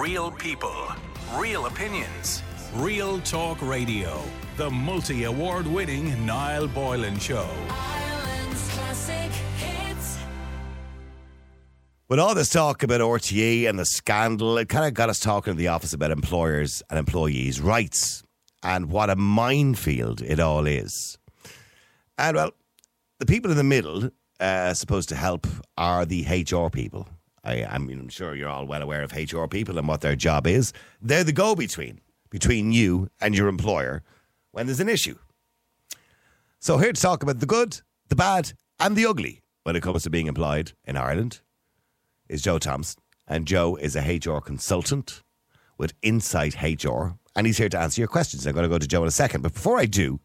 Real people, real opinions, real talk radio. The multi award winning Niall Boylan Show. Ireland's classic hits. With all this talk about RTE and the scandal, it kind of got us talking in the office about employers and employees' rights and what a minefield it all is. And well, the people in the middle uh, supposed to help are the HR people. I, I mean, I'm sure you're all well aware of HR people and what their job is. They're the go between between you and your employer when there's an issue. So, here to talk about the good, the bad, and the ugly when it comes to being employed in Ireland is Joe Thompson. And Joe is a HR consultant with Insight HR. And he's here to answer your questions. I'm going to go to Joe in a second. But before I do,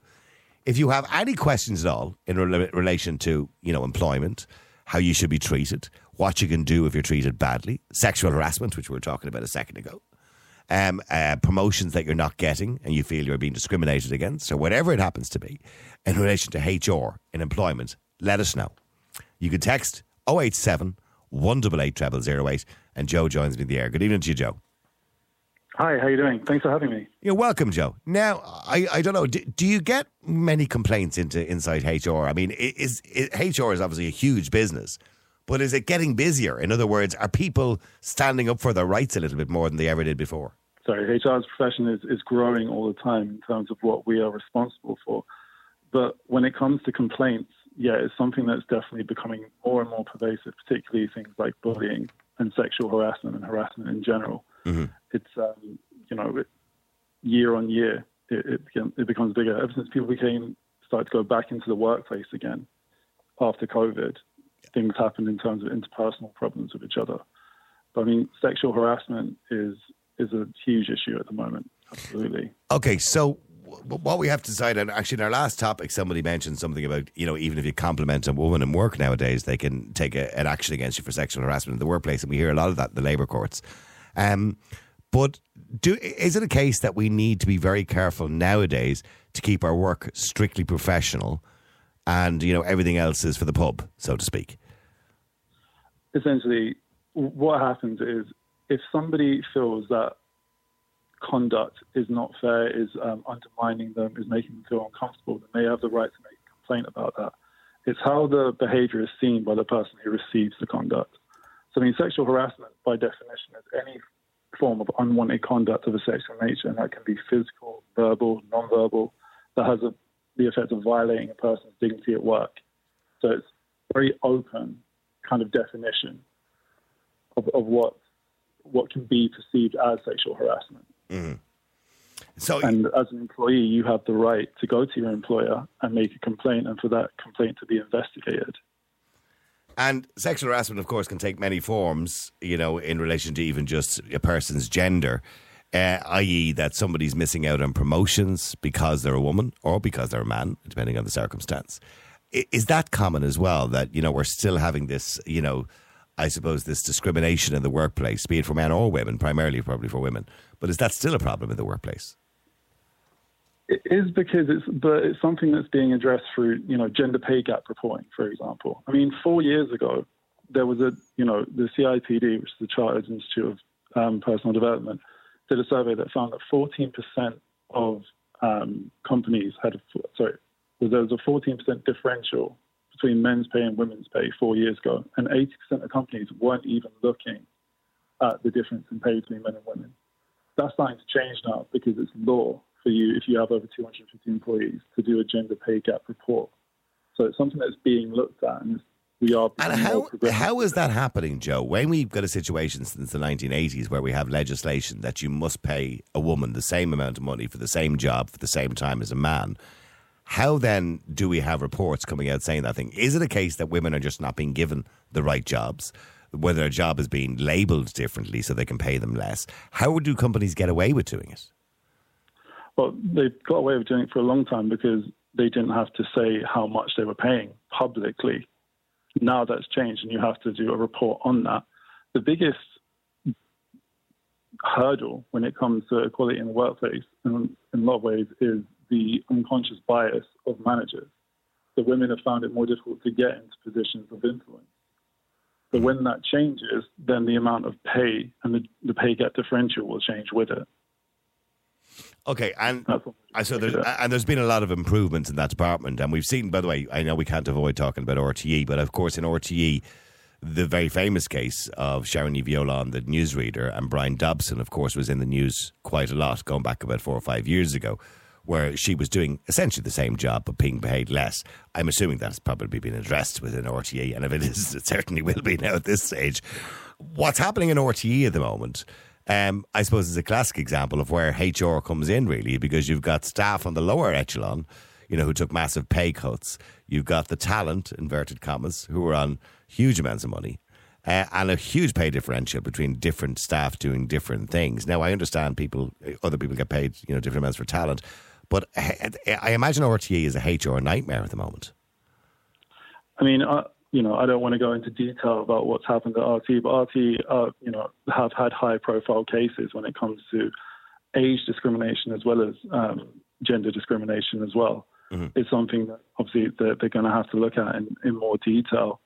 if you have any questions at all in rela- relation to, you know, employment, how you should be treated, what you can do if you're treated badly, sexual harassment, which we were talking about a second ago, um, uh, promotions that you're not getting and you feel you're being discriminated against, or whatever it happens to be in relation to HR in employment, let us know. You can text 087 188 0008 and Joe joins me in the air. Good evening to you, Joe. Hi, how are you doing? Thanks for having me. You're welcome, Joe. Now, I, I don't know, do, do you get many complaints into Insight HR? I mean, is, is HR is obviously a huge business, but is it getting busier? In other words, are people standing up for their rights a little bit more than they ever did before? Sorry, HR's profession is, is growing all the time in terms of what we are responsible for. But when it comes to complaints, yeah, it's something that's definitely becoming more and more pervasive, particularly things like bullying and sexual harassment and harassment in general. It's, um, you know, it, year on year, it, it, became, it becomes bigger. Ever since people became, started to go back into the workplace again after COVID, things happen in terms of interpersonal problems with each other. But I mean, sexual harassment is is a huge issue at the moment. Absolutely. Okay, so what we have to decide, actually in our last topic, somebody mentioned something about, you know, even if you compliment a woman in work nowadays, they can take a, an action against you for sexual harassment in the workplace. And we hear a lot of that in the labour courts. Um, but do, is it a case that we need to be very careful nowadays to keep our work strictly professional and, you know, everything else is for the pub, so to speak? Essentially, what happens is if somebody feels that conduct is not fair, is um, undermining them, is making them feel uncomfortable, then they have the right to make a complaint about that. It's how the behavior is seen by the person who receives the conduct. So, I mean, sexual harassment, by definition, is any form of unwanted conduct of a sexual nature, and that can be physical, verbal, non-verbal, that has a, the effect of violating a person's dignity at work. So it's very open kind of definition of, of what what can be perceived as sexual harassment. Mm-hmm. So, And as an employee, you have the right to go to your employer and make a complaint, and for that complaint to be investigated. And sexual harassment, of course, can take many forms, you know, in relation to even just a person's gender, uh, i.e., that somebody's missing out on promotions because they're a woman or because they're a man, depending on the circumstance. Is that common as well? That, you know, we're still having this, you know, I suppose this discrimination in the workplace, be it for men or women, primarily probably for women. But is that still a problem in the workplace? It is because it's, but it's something that's being addressed through, you know, gender pay gap reporting, for example. I mean, four years ago, there was a, you know, the CIPD, which is the Chartered Institute of um, Personnel Development, did a survey that found that 14% of um, companies had, a, sorry, there was a 14% differential between men's pay and women's pay four years ago, and 80% of companies weren't even looking at the difference in pay between men and women. That's starting to change now because it's law for you if you have over 250 employees to do a gender pay gap report. So it's something that's being looked at, and we are. And how how is that happening, Joe? When we've got a situation since the 1980s where we have legislation that you must pay a woman the same amount of money for the same job for the same time as a man, how then do we have reports coming out saying that thing? Is it a case that women are just not being given the right jobs? Whether a job is being labelled differently so they can pay them less? How do companies get away with doing it? Well, they've got away with doing it for a long time because they didn't have to say how much they were paying publicly. Now that's changed, and you have to do a report on that. The biggest hurdle when it comes to equality in the workplace, in, in a lot of ways, is the unconscious bias of managers. So women have found it more difficult to get into positions of influence. So when that changes, then the amount of pay and the, the pay gap differential will change with it. Okay, and and so there's and there's been a lot of improvements in that department, and we've seen. By the way, I know we can't avoid talking about RTE, but of course in RTE, the very famous case of Sharon Ní Bheoláin, the newsreader, and Bryan Dobson, of course, was in the news quite a lot, going back about four or five years ago, where she was doing essentially the same job but being paid less. I'm assuming that's probably been addressed within RTE, and if it is, it certainly will be now at this stage. What's happening in RTE at the moment? Um, I suppose is a classic example of where HR comes in, really, because you've got staff on the lower echelon, you know, who took massive pay cuts. You've got the talent, inverted commas, who are on huge amounts of money, uh, and a huge pay differential between different staff doing different things. Now, I understand people, other people get paid, you know, different amounts for talent, but I I imagine RTE is a HR nightmare at the moment. I mean, uh, you know, I don't want to go into detail about what's happened at RT, but RT, uh, you know, have had high-profile cases when it comes to age discrimination as well as um, gender discrimination as well. It's something that obviously they're, they're going to have to look at in, in more detail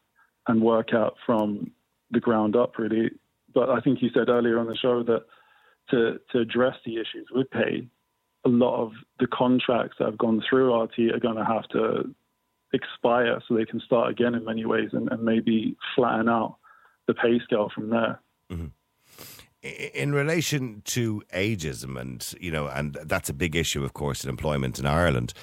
and work out from the ground up, really. But I think you said earlier on the show that to to address the issues with pay, a lot of the contracts that have gone through RT are going to have to expire so they can start again in many ways and, and maybe flatten out the pay scale from there. Mm-hmm. I- in relation to ageism and you know and that's a big issue of course in employment in Ireland.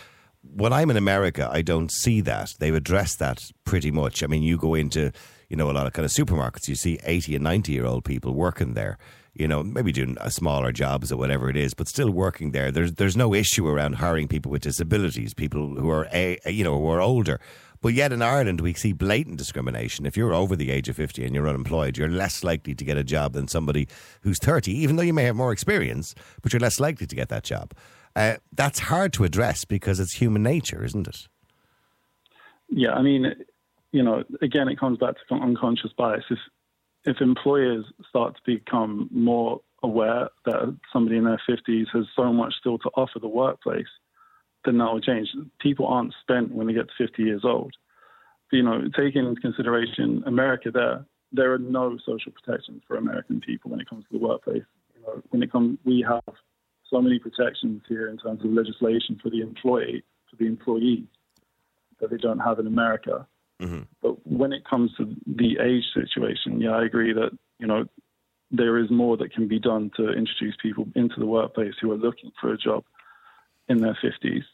When I'm in America I don't see that. They've addressed that pretty much. I mean you go into you know a lot of kind of supermarkets you see 80 and 90 year old people working there you know maybe doing smaller jobs or whatever it is but still working there there's there's no issue around hiring people with disabilities people who are a, you know who are older but yet in Ireland, we see blatant discrimination. If you're over the age of 50 and you're unemployed, you're less likely to get a job than somebody who's 30, even though you may have more experience, but you're less likely to get that job. Uh, that's hard to address because it's human nature, isn't it? Yeah, I mean, you know, again, it comes back to unconscious bias. If if employers start to become more aware that somebody in their 50s has so much still to offer the workplace, then that will change. People aren't spent when they get to 50 years old. You know, taking into consideration America, there there are no social protections for American people when it comes to the workplace. You know, when it comes, we have so many protections here in terms of legislation for the employee, for the employee, that they don't have in America. Mm-hmm. But when it comes to the age situation, yeah, I agree that you know there is more that can be done to introduce people into the workplace who are looking for a job in their fifties.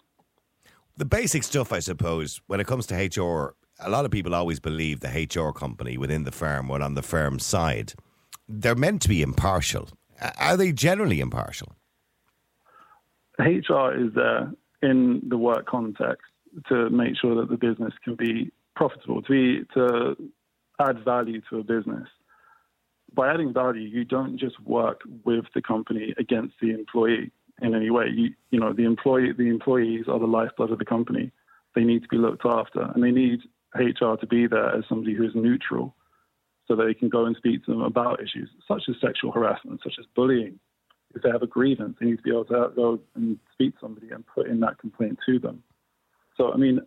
The basic stuff, I suppose, when it comes to HR, a lot of people always believe the HR company within the firm, when on the firm's side, they're meant to be impartial. Are they generally impartial? HR is there in the work context to make sure that the business can be profitable, to be to add value to a business. By adding value, you don't just work with the company against the employee in any way. You you know the employee the employees are the lifeblood of the company. They need to be looked after, and they need HR to be there as somebody who is neutral, so that they can go and speak to them about issues such as sexual harassment, such as bullying, if they have a grievance, they need to be able to go and speak to somebody and put in that complaint to them. So, I mean,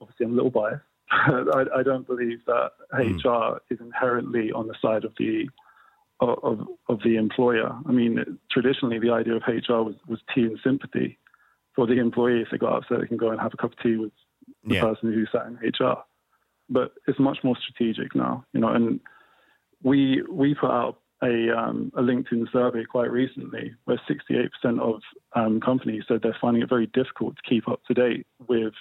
obviously, I'm a little biased. I, I don't believe that HR is inherently on the side of the of of the employer. I mean, traditionally, the idea of HR was was tea and sympathy for the employee. If they got upset, they can go and have a cup of tea with the Yeah. person who sat in HR. But it's much more strategic now, you know. And we we put out a um, a LinkedIn survey quite recently where 68% of um, companies said they're finding it very difficult to keep up to date with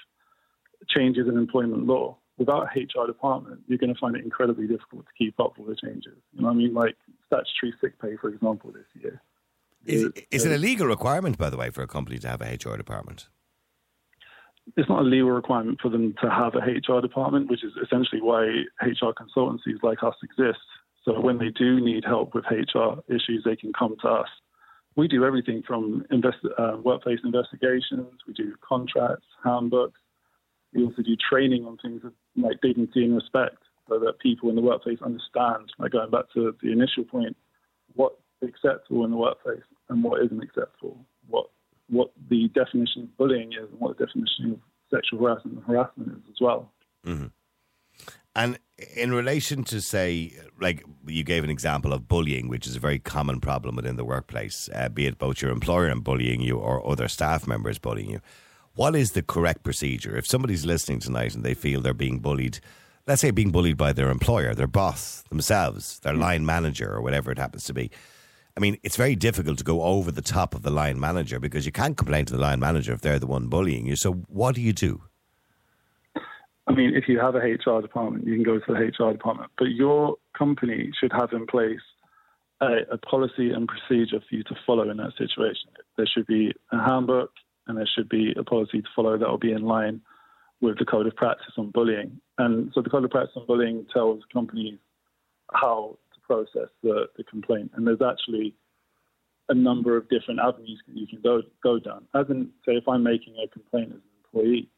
changes in employment law. Without a HR department, you're going to find it incredibly difficult to keep up with the changes. You know, what I mean, like statutory sick pay, for example, this year. Is, it- is it a legal requirement, by the way, for a company to have a HR department? it's not a legal requirement for them to have a HR department, which is essentially why HR consultancies like us exist. So when they do need help with HR issues, they can come to us. We do everything from invest, uh, workplace investigations, we do contracts, handbooks. We also do training on things like dignity and respect so that people in the workplace understand, like going back to the initial point, what's acceptable in the workplace and what isn't acceptable, what what the definition of bullying is and what the definition of sexual harassment and harassment is as well. And in relation to, say, like you gave an example of bullying, which is a very common problem within the workplace, uh, be it both your employer and bullying you or other staff members bullying you. What is the correct procedure? If somebody's listening tonight and they feel they're being bullied, let's say being bullied by their employer, their boss, themselves, their hmm. line manager, or whatever it happens to be. I mean, it's very difficult to go over the top of the line manager because you can't complain to the line manager if they're the one bullying you. So, what do you do? I mean, if you have a HR department, you can go to the HR department, but your company should have in place a, a policy and procedure for you to follow in that situation. There should be a handbook and there should be a policy to follow that will be in line with the code of practice on bullying. And so the code of practice on bullying tells companies how to process the, the complaint. And there's actually a number of different avenues you can go go down. As in, say, if I'm making a complaint as an employee,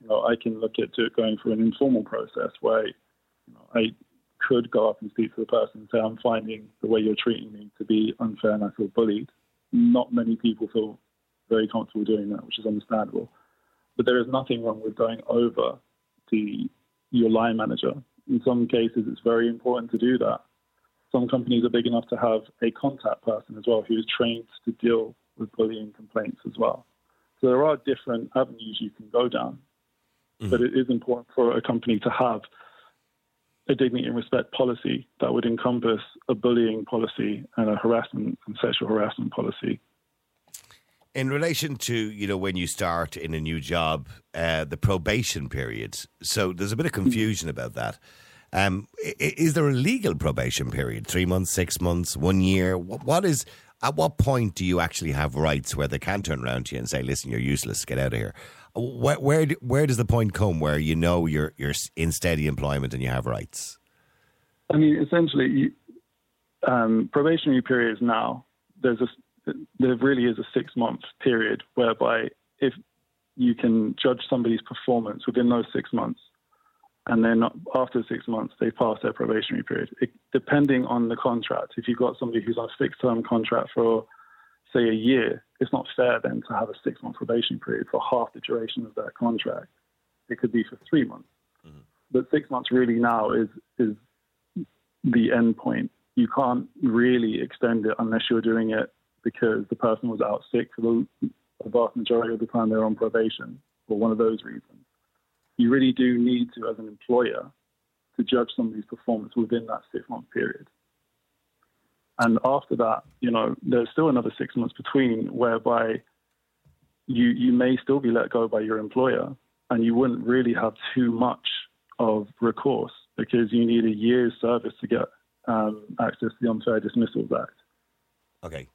you know, I can look at going through an informal process where you know, I could go up and speak to the person and say, I'm finding the way you're treating me to be unfair and I feel bullied. Not many people feel very comfortable doing that, which is understandable. But there is nothing wrong with going over to your line manager. In some cases, it's very important to do that. Some companies are big enough to have a contact person as well who is trained to deal with bullying complaints as well. So there are different avenues you can go down mm-hmm. but it is important for a company to have a dignity and respect policy that would encompass a bullying policy and a harassment and sexual harassment policy. In relation to you know when you start in a new job, uh, the probation period. So there's a bit of confusion about that. Um, is there a legal probation period? Three months, six months, one year? What, what is? At what point do you actually have rights where they can turn around to you and say, "Listen, you're useless. Get out of here." Where where, where does the point come where you know you're you're in steady employment and you have rights? I mean, essentially, you, um, probationary periods now, there's a, there really is a six month period whereby if you can judge somebody's performance within those six months, and then after six months they pass their probationary period. It, depending on the contract, if you've got somebody who's on a fixed term contract for say a year, it's not fair then to have a six month probation period for half the duration of that contract. It could be for three months, mm-hmm. but six months really now is is the end point. You can't really extend it unless you're doing it because the person was out sick for the, the vast majority of the time they're on probation for one of those reasons. You really do need to, as an employer, to judge somebody's performance within that six month period. And after that, you know, there's still another six months between whereby you you may still be let go by your employer and you wouldn't really have too much of recourse because you need a year's service to get um, access to the Unfair Dismissals Act. Okay.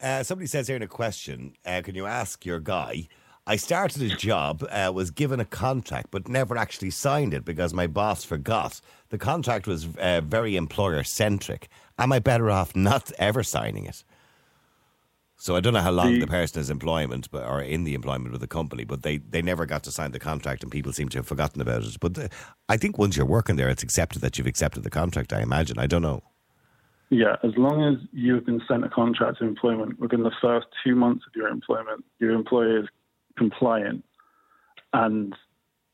Uh, somebody says here in a question, uh, can you ask your guy? I started a job, uh, was given a contract, but never actually signed it because my boss forgot. The contract was uh, very employer centric. Am I better off not ever signing it? So I don't know how long The- the person is employment, but or in the employment with the company, but they, they never got to sign the contract, and people seem to have forgotten about it. But uh, I think once you're working there, it's accepted that you've accepted the contract. I imagine. I don't know. Yeah, as long as you've been sent a contract of employment within the first two months of your employment, your employer is compliant. And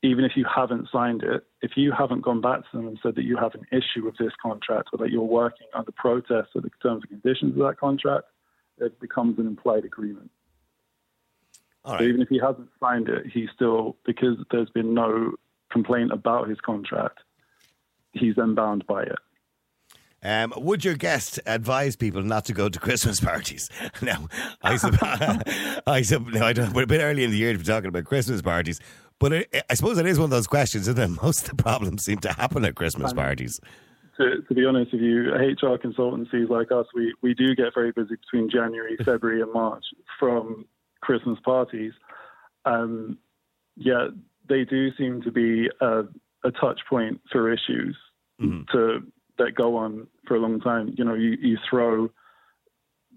even if you haven't signed it, if you haven't gone back to them and said that you have an issue with this contract or that you're working under protest of the terms and conditions of that contract, it becomes an implied agreement. All So even if he hasn't signed it, he's still, because there's been no complaint about his contract, he's then bound by it. Um, would your guest advise people not to go to Christmas parties? no, I suppose. I, sup- no, I don't. We're a bit early in the year to be talking about Christmas parties, but it, I suppose it is one of those questions, and then most of the problems seem to happen at Christmas parties. to, to be honest with you, HR consultancies like us, we, we do get very busy between January, February, and March from Christmas parties. Um, yeah, they do seem to be a, a touch point for issues to that go on for a long time. You know, you, you throw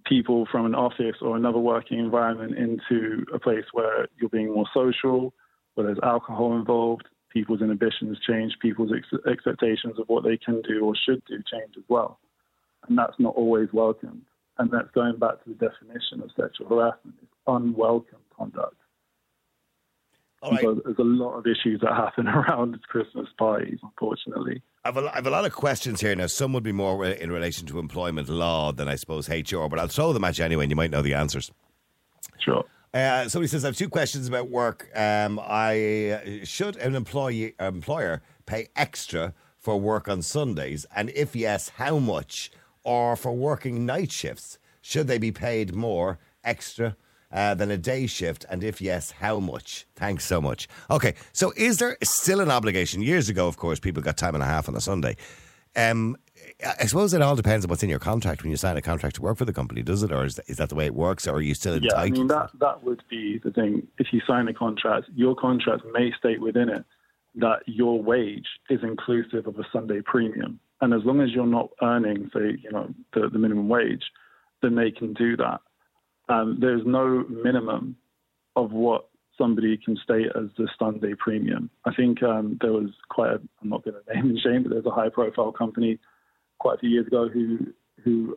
people from an office or another working environment into a place where you're being more social, where there's alcohol involved, people's inhibitions change, people's ex- expectations of what they can do or should do change as well. And that's not always welcomed. And that's going back to the definition of sexual harassment. It's unwelcome conduct. All right. So there's a lot of issues that happen around Christmas parties, unfortunately. I've a, I've a lot of questions here now. Some would be more in relation to employment law than I suppose HR, but I'll throw them at you anyway, and you might know the answers. Sure. Uh, somebody says I have two questions about work. Um, I should an employee employer pay extra for work on Sundays, and if yes, how much? Or for working night shifts, should they be paid more extra? Uh, than a day shift, and if yes, how much? Thanks so much. Okay, so is there still an obligation? Years ago, of course, people got time and a half on a Sunday. Um, I suppose it all depends on what's in your contract when you sign a contract to work for the company, does it, or is that, is that the way it works, or are you still Yeah, I entitled? mean that that would be the thing. If you sign a contract, your contract may state within it that your wage is inclusive of a Sunday premium, and as long as you're not earning, say, you know, the, the minimum wage, then they can do that. Um, there's no minimum of what somebody can state as the Sunday premium. I think um, there was quite a, I'm not going to name and shame, but there's a high profile company quite a few years ago who who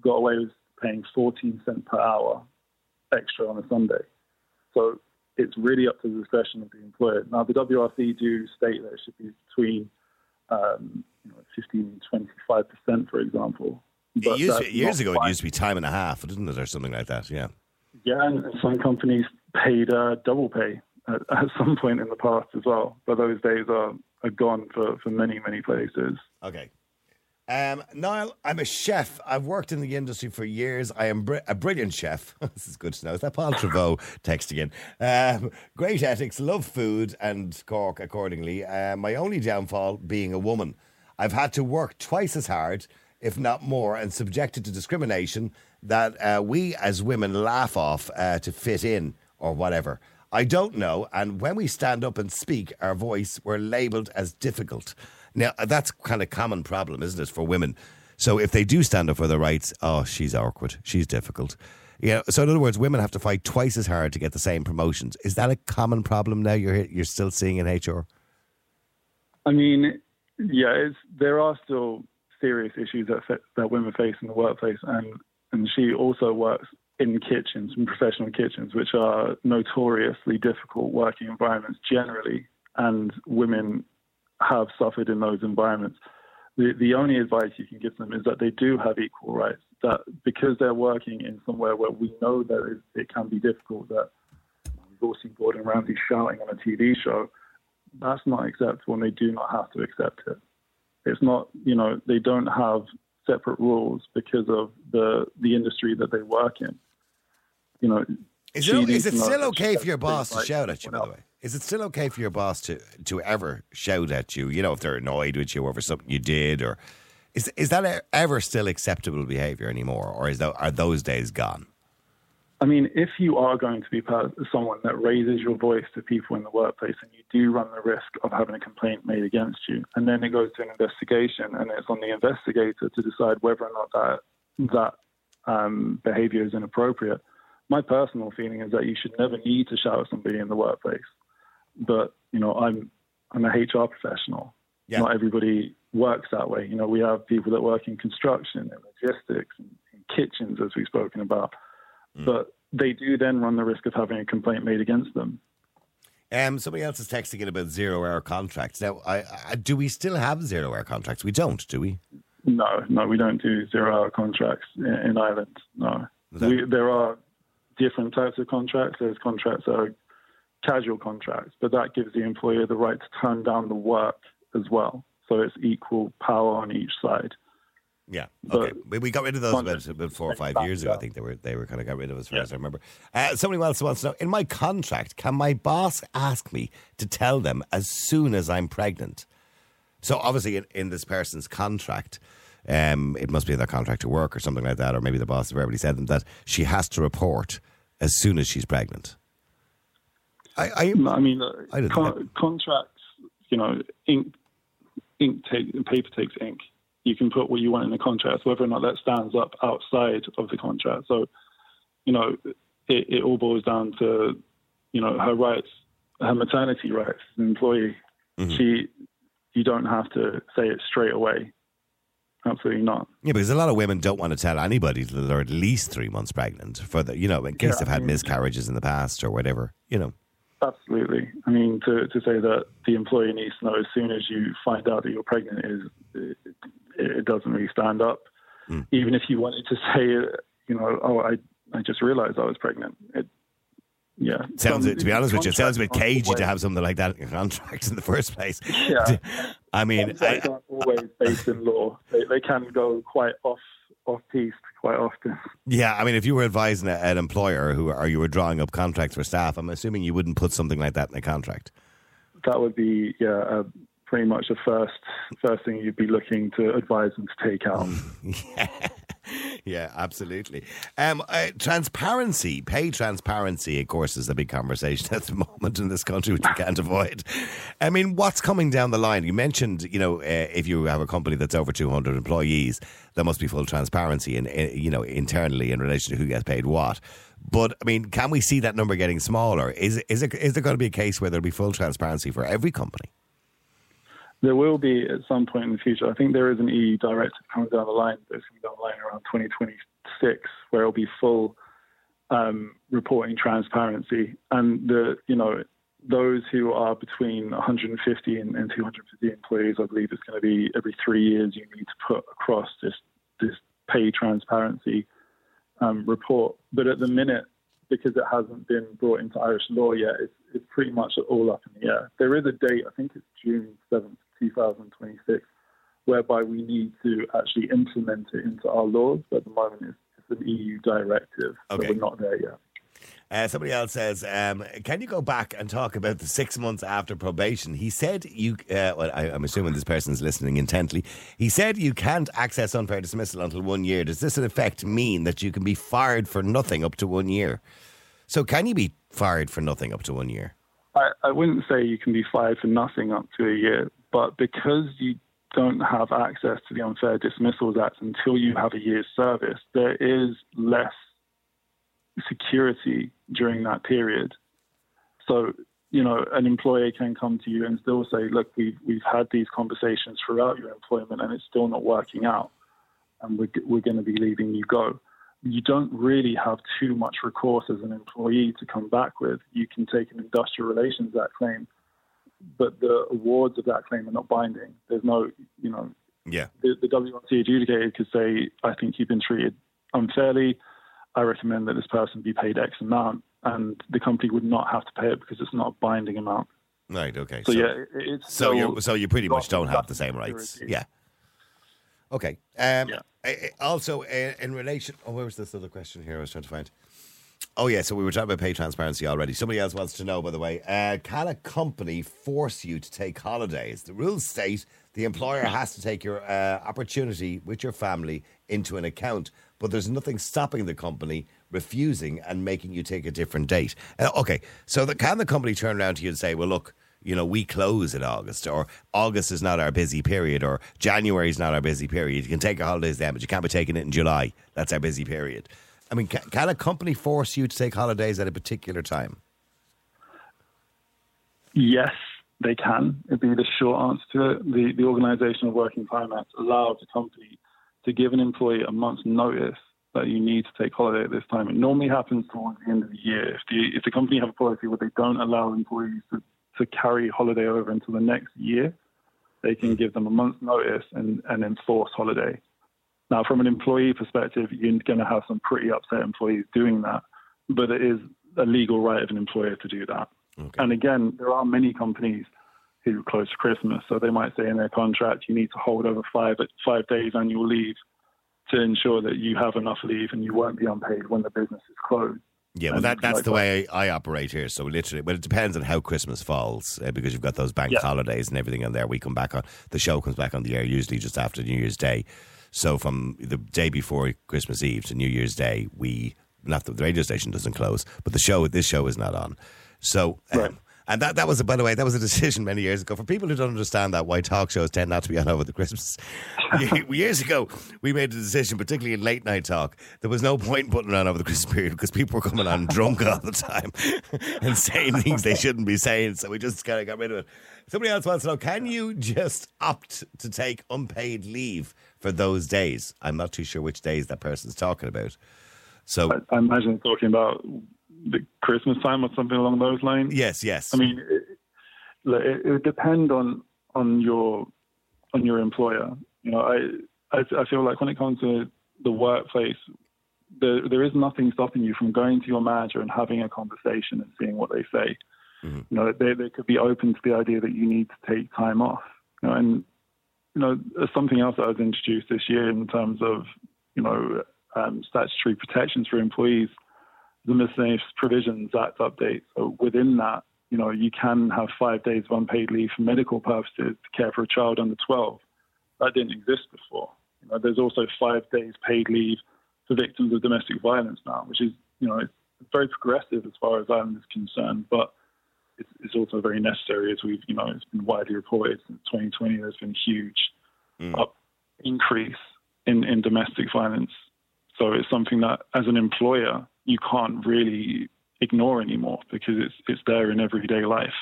got away with paying 14 cent per hour extra on a Sunday. So it's really up to the discretion of the employer. Now the WRC do state that it should be between um, you know, 15 and 25 percent, for example. It But used to- years ago, it used to be time and a half, didn't it, or something like that? Yeah. Yeah, and some companies paid uh, double pay at, at some point in the past as well. But those days are, are gone for, for many, many places. Okay. Um, Niall, I'm a chef. I've worked in the industry for years. I am br- a brilliant chef. this is good to know. Is that Paul Treyvaud texting in? Um, great ethics, love food and Cork accordingly. Uh, my only downfall being a woman. I've had to work twice as hard, if not more, and subjected to discrimination that uh, we as women laugh off uh, to fit in or whatever. I don't know. And when we stand up and speak, our voice, we're labelled as difficult. Now, that's kind of common problem, isn't it, for women? So if they do stand up for their rights, oh, she's awkward, she's difficult. You know, so in other words, women have to fight twice as hard to get the same promotions. Is that a common problem now? You're you're still seeing in HR? I mean, yeah, there are still serious issues that that women face in the workplace, and and she also works in kitchens, in professional kitchens, which are notoriously difficult working environments generally, and women have suffered in those environments. The the only advice you can give them is that they do have equal rights. That because they're working in somewhere where we know that it, it can be difficult, that we've all seen Gordon Ramsay shouting on a TV show that's not acceptable and they do not have to accept it. It's not, you know, they don't have separate rules because of the the industry that they work in. You know, Is it, is it still okay for your boss to shout at you, by the way? Is it still okay for your boss to, to ever shout at you, you know, if they're annoyed with you over something you did? Or is, is that ever still acceptable behaviour anymore? Or is that, are those days gone? I mean, if you are going to be someone that raises your voice to people in the workplace and you do run the risk of having a complaint made against you, and then it goes to an investigation and it's on the investigator to decide whether or not that that um, behavior is inappropriate. My personal feeling is that you should never need to shout at somebody in the workplace. But, you know, I'm I'm a HR professional. Yeah. Not everybody works that way. You know, we have people that work in construction and logistics and in kitchens, as we've spoken about but they do then run the risk of having a complaint made against them. Um, somebody else is texting in about zero hour contracts. Now, I, I, do we still have zero hour contracts? We don't, do we? No, no, we don't do zero-hour contracts in, in Ireland. No, That- we, there are different types of contracts. There's contracts that are casual contracts, but that gives the employer the right to turn down the work as well. So it's equal power on each side. Yeah. Okay. We, we got rid of those about, about four or five years ago. I think they were they were kind of got rid of as far Yeah. as I remember. Uh, somebody else wants to know: in my contract, can my boss ask me to tell them as soon as I'm pregnant? So obviously, in, in this person's contract, um, it must be in their contract to work or something like that, or maybe the boss have already said them that she has to report as soon as she's pregnant. I, I No, I mean, uh, I con- contracts, you know, ink, ink take, paper takes ink. You can put what you want in the contract, whether or not that stands up outside of the contract. So, you know, it, it all boils down to, you know, her rights, her maternity rights as an employee. Mm-hmm. She, you don't have to say it straight away. Absolutely not. Yeah, because a lot of women don't want to tell anybody that they're at least three months pregnant for the, you know, in case Yeah, they've I had mean- miscarriages in the past or whatever, you know. Absolutely. I mean, to, to say that the employee needs to know as soon as you find out that you're pregnant is it, it doesn't really stand up. Hmm. Even if you wanted to say, you know, oh, I I just realised I was pregnant. It, yeah. Sounds, Some- to be honest with you, it sounds a bit cagey to have something like that in your contract in the first place. Yeah. I mean, Contracts I, aren't always based in law. They, they can go quite off off piste quite often. yeah, I mean, if you were advising a- an employer who or you were drawing up contracts for staff, I'm assuming you wouldn't put something like that in a contract. That would be yeah, uh, pretty much the first first thing you'd be looking to advise them to take out. Yeah, absolutely. Um, uh, transparency, pay transparency, of course, is a big conversation at the moment in this country, which you can't avoid. I mean, what's coming down the line? You mentioned, you know, uh, if you have a company that's over 200 employees, there must be full transparency, in, you know, internally in relation to who gets paid what. But I mean, can we see that number getting smaller? Is is it, is there going to be a case where there'll be full transparency for every company? There will be at some point in the future. I think there is an EU directive coming down the line that's coming down the line around 2026, where it'll be full um, reporting transparency, and the you know those who are between 150 and, and 250 employees, I believe it's going to be every three years you need to put across this this pay transparency um, report. But at the minute, because it hasn't been brought into Irish law yet, it's, it's pretty much all up in the air. There is a date, I think it's June 7th, 2026, whereby we need to actually implement it into our laws. But at the moment, it's, it's an EU directive, Okay. so we're not there yet. Uh, somebody else says, um, "Can you go back and talk about the six months after probation?" He said, "You." Uh, well, I, I'm assuming this person's listening intently. He said, "You can't access unfair dismissal until one year." Does this in effect mean that you can be fired for nothing up to one year? So, can you be fired for nothing up to one year? I, I wouldn't say you can be fired for nothing up to a year, but because you don't have access to the Unfair Dismissals Act until you have a year's service, there is less security during that period. So, you know, an employer can come to you and still say, look, we've, we've had these conversations throughout your employment and it's still not working out, and we're, we're going to be leaving you go. You don't really have too much recourse as an employee to come back with. You can take an Industrial Relations Act claim, but the awards of that claim are not binding. There's no, you know, Yeah. the, the WRC adjudicator could say, I think you've been treated unfairly. I recommend that this person be paid X amount, and the company would not have to pay it because it's not a binding amount. Right. Okay. So, yeah, it's So you so you pretty much don't have the same rights. Yeah. Okay. Um, Yeah. Also, in relation, oh, where was this other question here? I was trying to find. Oh yeah, so we were talking about pay transparency already. Somebody else wants to know, by the way, uh, can a company force you to take holidays? The rules state the employer has to take your uh, opportunity with your family into an account, but there's nothing stopping the company refusing and making you take a different date. Uh, okay, so the, can the company turn around to you and say, "Well, look." You know, we close in August, or August is not our busy period, or January is not our busy period. You can take your holidays then, but you can't be taking it in July. That's our busy period. I mean, can, can a company force you to take holidays at a particular time? Yes, they can. It'd be the short answer to it. The, the Organisation of Working Time Act allows the company to give an employee a month's notice that you need to take holiday at this time. It normally happens towards the end of the year. If the, if the company have a policy where they don't allow employees to, to carry holiday over until the next year, they can give them a month's notice and, and enforce holiday. Now, from an employee perspective, you're going to have some pretty upset employees doing that, but it is a legal right of an employer to do that. And again, there are many companies who close for Christmas, so they might say in their contract you need to hold over five five days annual leave to ensure that you have enough leave and you won't be unpaid when the business is closed. Yeah, well, that, that's like the that. way I, operate here. So literally, well, it depends on how Christmas falls uh, because you've got those bank Yeah. holidays and everything in there. We come back on the show comes back on the air usually just after New Year's Day. So from the day before Christmas Eve to New Year's Day, we not the, the radio station doesn't close, but the show this show is not on. So. Um, Right. And that, that was, by the way, that was a decision many years ago. For people who don't understand that, why talk shows tend not to be on over the Christmas. years ago, we made a decision, particularly in late night talk, there was no point in putting it on over the Christmas period because people were coming on drunk all the time and saying things they shouldn't be saying. So we just kind of got rid of it. Somebody else wants to know can you just opt to take unpaid leave for those days? I'm not too sure which days that person's talking about. So, I, I imagine talking about the Christmas time or something along those lines. Yes, yes. I mean, it, it, it would depend on on your on your employer. You know, I, I I feel like when it comes to the workplace, there there is nothing stopping you from going to your manager and having a conversation and seeing what they say. Mm-hmm. You know, they they could be open to the idea that you need to take time off. You know, and you know, something else that was introduced this year in terms of you know um, statutory protections for employees the Miscellaneous Provisions Act update. So within that, you know, you can have five days of unpaid leave for medical purposes to care for a child under 12. That didn't exist before. You know, there's also five days paid leave for victims of domestic violence now, which is, you know, it's very progressive as far as Ireland is concerned, but it's, it's also very necessary as we've, you know, it's been widely reported since 2020. There's been a huge up increase in, in domestic violence. So it's something that, as an employer, you can't really ignore anymore because it's it's there in everyday life.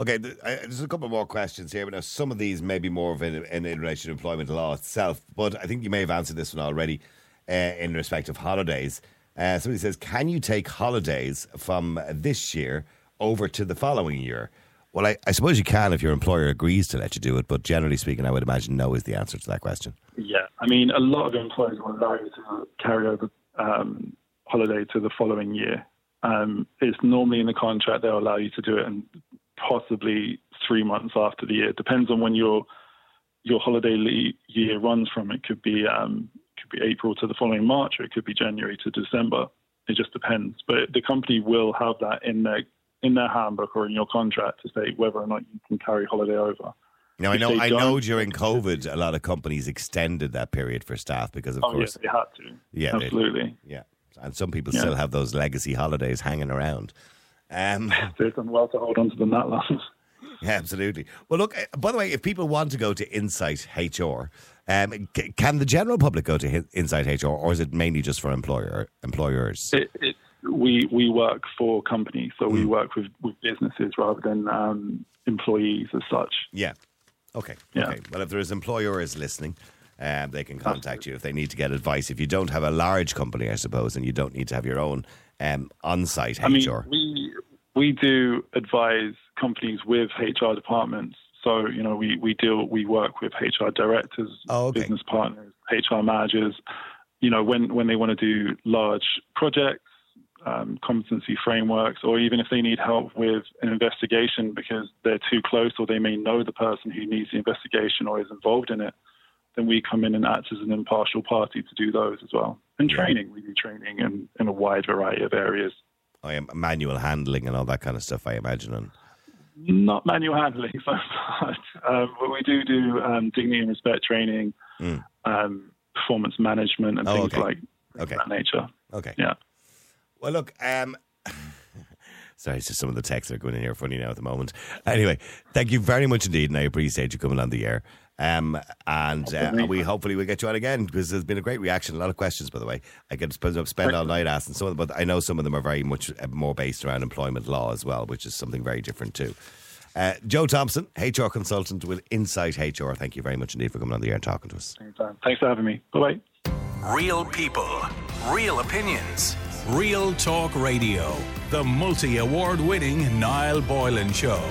Okay, there's a couple more questions here, but now some of these may be more of in, in, in relation to employment law itself. But I think you may have answered this one already uh, in respect of holidays. Uh, somebody says, "Can you take holidays from this year over to the following year?" Well, I, I suppose you can if your employer agrees to let you do it, but generally speaking, I would imagine no is the answer to that question. Yeah, I mean, a lot of employers will allow you to carry over um, holiday to the following year. Um, it's normally in the contract they'll allow you to do it, and possibly three months after the year. Depends on when your your holiday year runs from. It could be um, could be April to the following March, or it could be January to December. It just depends. But the company will have that in their in their handbook or in your contract to say whether or not you can carry holiday over. Now, I know, I know during COVID, a lot of companies extended that period for staff because, of Oh course, yes, they had to. Yeah, they- absolutely. yeah, and some people Yeah. still have those legacy holidays hanging around. Um, They've done well to hold on to them that long. Yeah, absolutely. Well, look, uh, by the way, if people want to go to Insight HR, um, can the general public go to Insight HR, or is it mainly just for employer employers? It, it, we we work for companies, so Hmm. we work with, with businesses rather than um, employees as such. Yeah. Okay. Yeah. Okay. Well, if there's employers listening, um, they can contact you if they need to get advice. If you don't have a large company, I suppose, and you don't need to have your own um, on-site HR. I mean, we we do advise companies with HR departments. So you know, we we deal we work with HR directors, Oh, okay. business partners, HR managers. You know, when when they want to do large projects, um, competency frameworks, or even if they need help with an investigation because they're too close, or they may know the person who needs the investigation or is involved in it, then we come in and act as an impartial party to do those as well. And training, we do training in, in a wide variety of areas. I am manual handling and all that kind of stuff. I imagine. And Not manual handling so much, um, but we do do um, dignity and respect training, um, performance management, and. Oh, things okay. like Okay. that nature. okay. Yeah. Well, look. Um, sorry, it's just some of the texts that are going in here funny now at the moment. Anyway, thank you very much indeed, and I appreciate you coming on the air. Um, and uh, we hopefully will get you on again because there's been a great reaction, a lot of questions, by the way. I could spend, spend all night asking some of them, but I know some of them are very much uh, more based around employment law as well, which is something very different too. Uh, Joe Thompson, HR consultant with Insight HR. Thank you very much indeed for coming on the air and talking to us. Anytime. Thanks for having me. Bye bye. Real people, real opinions, real talk radio. The multi award winning Niall Boylan Show.